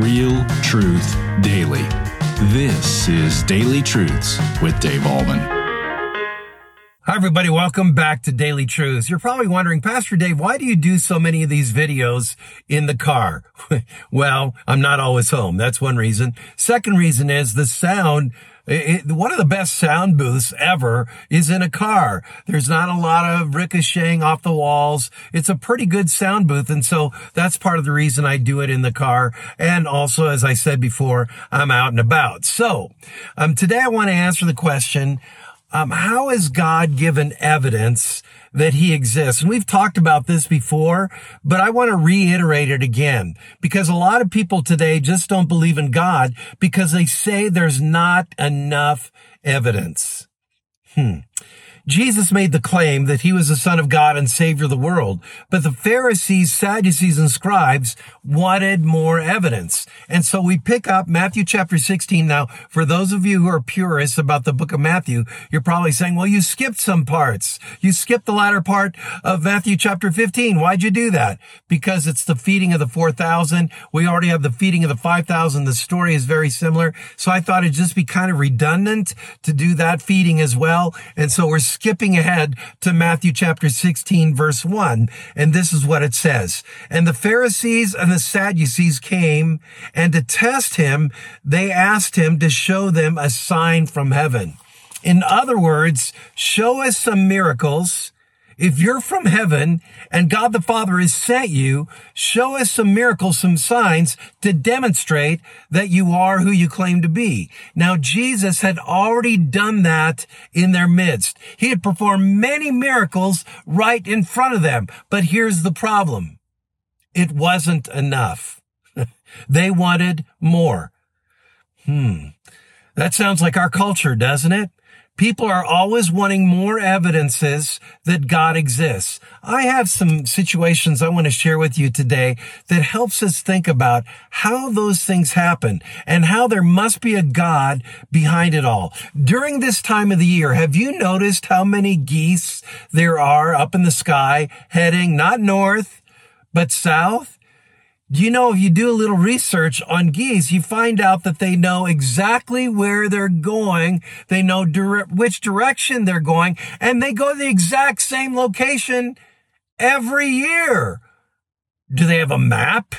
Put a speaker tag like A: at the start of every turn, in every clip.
A: Real Truth Daily. This is Daily Truths with Dave Ahlman.
B: Hi, everybody. Welcome back to Daily Truths. You're probably wondering, Pastor Dave, why do you do so many of these videos in the car? well, I'm not always home. That's one reason. Second reason is the sound it, one of the best sound booths ever is in a car. There's not a lot of ricocheting off the walls. It's a pretty good sound booth. And so that's part of the reason I do it in the car. And also, as I said before, I'm out and about. So, um, today I want to answer the question, um, has God given evidence that he exists. And we've talked about this before, but I want to reiterate it again because a lot of people today just don't believe in God because they say there's not enough evidence. Hmm. Jesus made the claim that he was the son of God and savior of the world, but the Pharisees, Sadducees, and scribes wanted more evidence. And so we pick up Matthew chapter 16. Now, for those of you who are purists about the book of Matthew, you're probably saying, well, you skipped some parts. You skipped the latter part of Matthew chapter 15. Why'd you do that? Because it's the feeding of the 4,000. We already have the feeding of the 5,000. The story is very similar. So I thought it'd just be kind of redundant to do that feeding as well. And so we're skipping ahead to Matthew chapter 16 verse 1. And this is what it says. And the Pharisees and the Sadducees came and to test him, they asked him to show them a sign from heaven. In other words, show us some miracles if you're from heaven and God the Father has sent you, show us some miracles, some signs to demonstrate that you are who you claim to be. Now, Jesus had already done that in their midst. He had performed many miracles right in front of them. But here's the problem. It wasn't enough. they wanted more. Hmm. That sounds like our culture, doesn't it? People are always wanting more evidences that God exists. I have some situations I want to share with you today that helps us think about how those things happen and how there must be a God behind it all. During this time of the year, have you noticed how many geese there are up in the sky heading not north, but south? Do you know if you do a little research on geese, you find out that they know exactly where they're going. They know dire- which direction they're going and they go to the exact same location every year. Do they have a map?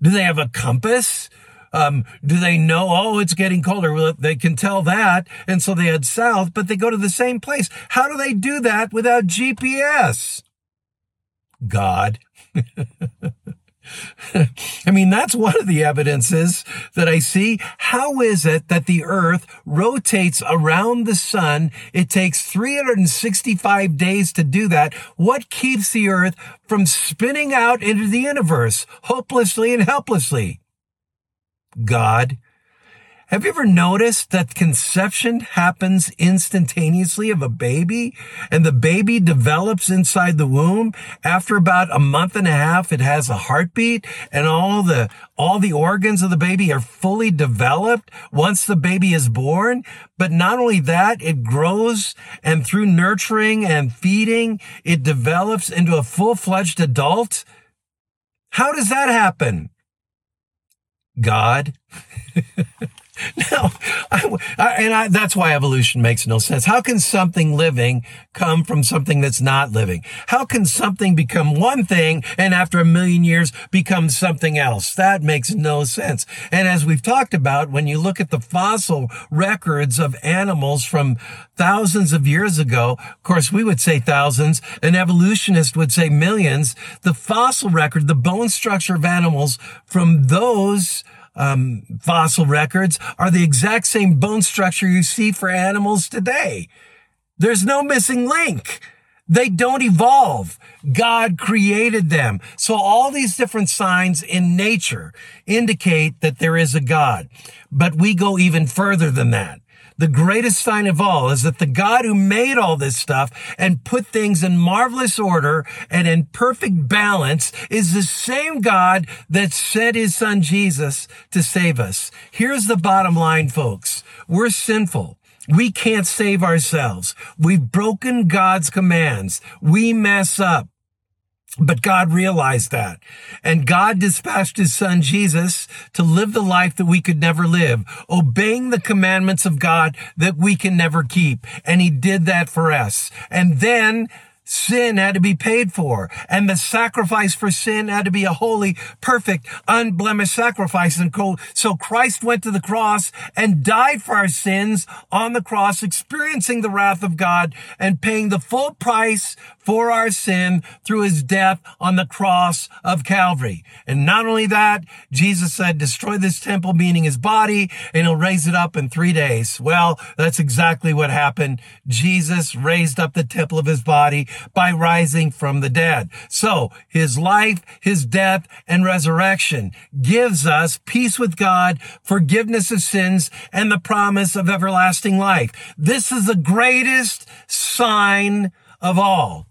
B: Do they have a compass? Um, do they know, oh, it's getting colder? Well, they can tell that. And so they head south, but they go to the same place. How do they do that without GPS? God. I mean, that's one of the evidences that I see. How is it that the earth rotates around the sun? It takes 365 days to do that. What keeps the earth from spinning out into the universe hopelessly and helplessly? God. Have you ever noticed that conception happens instantaneously of a baby and the baby develops inside the womb? After about a month and a half, it has a heartbeat and all the, all the organs of the baby are fully developed once the baby is born. But not only that, it grows and through nurturing and feeding, it develops into a full-fledged adult. How does that happen? God. No, I, I, and I, that's why evolution makes no sense. How can something living come from something that's not living? How can something become one thing and after a million years become something else? That makes no sense. And as we've talked about, when you look at the fossil records of animals from thousands of years ago, of course, we would say thousands, an evolutionist would say millions, the fossil record, the bone structure of animals from those um, fossil records are the exact same bone structure you see for animals today. There's no missing link. They don't evolve. God created them. So all these different signs in nature indicate that there is a God. But we go even further than that. The greatest sign of all is that the God who made all this stuff and put things in marvelous order and in perfect balance is the same God that sent his son Jesus to save us. Here's the bottom line, folks. We're sinful. We can't save ourselves. We've broken God's commands. We mess up. But God realized that. And God dispatched his son Jesus to live the life that we could never live, obeying the commandments of God that we can never keep. And he did that for us. And then Sin had to be paid for, and the sacrifice for sin had to be a holy, perfect, unblemished sacrifice. And so Christ went to the cross and died for our sins on the cross, experiencing the wrath of God and paying the full price for our sin through his death on the cross of Calvary. And not only that, Jesus said, destroy this temple, meaning his body, and he'll raise it up in three days. Well, that's exactly what happened. Jesus raised up the temple of his body by rising from the dead. So his life, his death, and resurrection gives us peace with God, forgiveness of sins, and the promise of everlasting life. This is the greatest sign of all.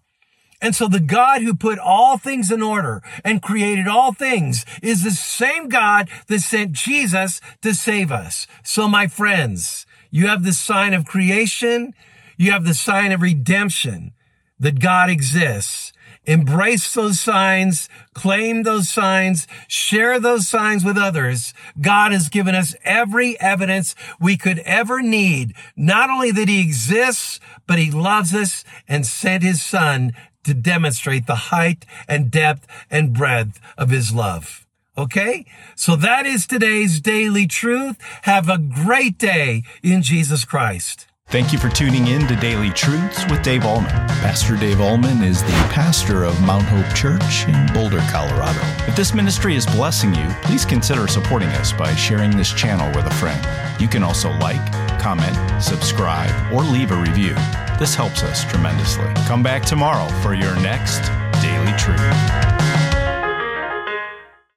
B: And so the God who put all things in order and created all things is the same God that sent Jesus to save us. So my friends, you have the sign of creation. You have the sign of redemption that God exists. Embrace those signs, claim those signs, share those signs with others. God has given us every evidence we could ever need. Not only that he exists, but he loves us and sent his son to demonstrate the height and depth and breadth of his love. Okay? So that is today's daily truth. Have a great day in Jesus Christ.
A: Thank you for tuning in to Daily Truths with Dave Ahlman. Pastor Dave Ahlman is the pastor of Mount Hope Church in Boulder, Colorado. If this ministry is blessing you, please consider supporting us by sharing this channel with a friend. You can also like, comment, subscribe, or leave a review. This helps us tremendously. Come back tomorrow for your next Daily Truth.